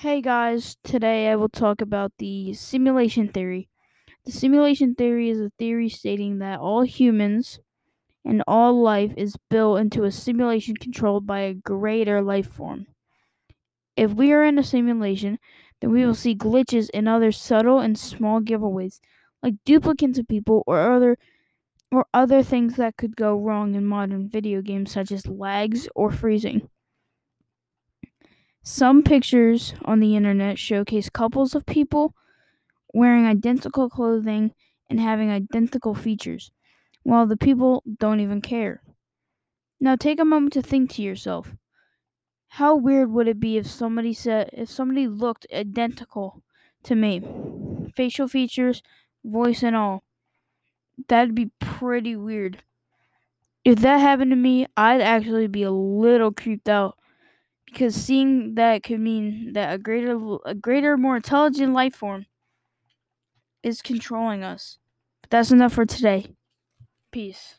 Hey guys, today I will talk about the simulation theory. The simulation theory is a theory stating that all humans and all life is built into a simulation controlled by a greater life form. If we are in a simulation, then we will see glitches and other subtle and small giveaways, like duplicates of people or other or other things that could go wrong in modern video games such as lags or freezing. Some pictures on the internet showcase couples of people wearing identical clothing and having identical features, while the people don't even care. Now take a moment to think to yourself. How weird would it be if somebody said if somebody looked identical to me? Facial features, voice and all. That'd be pretty weird. If that happened to me, I'd actually be a little creeped out because seeing that could mean that a greater a greater more intelligent life form is controlling us. But that's enough for today. Peace.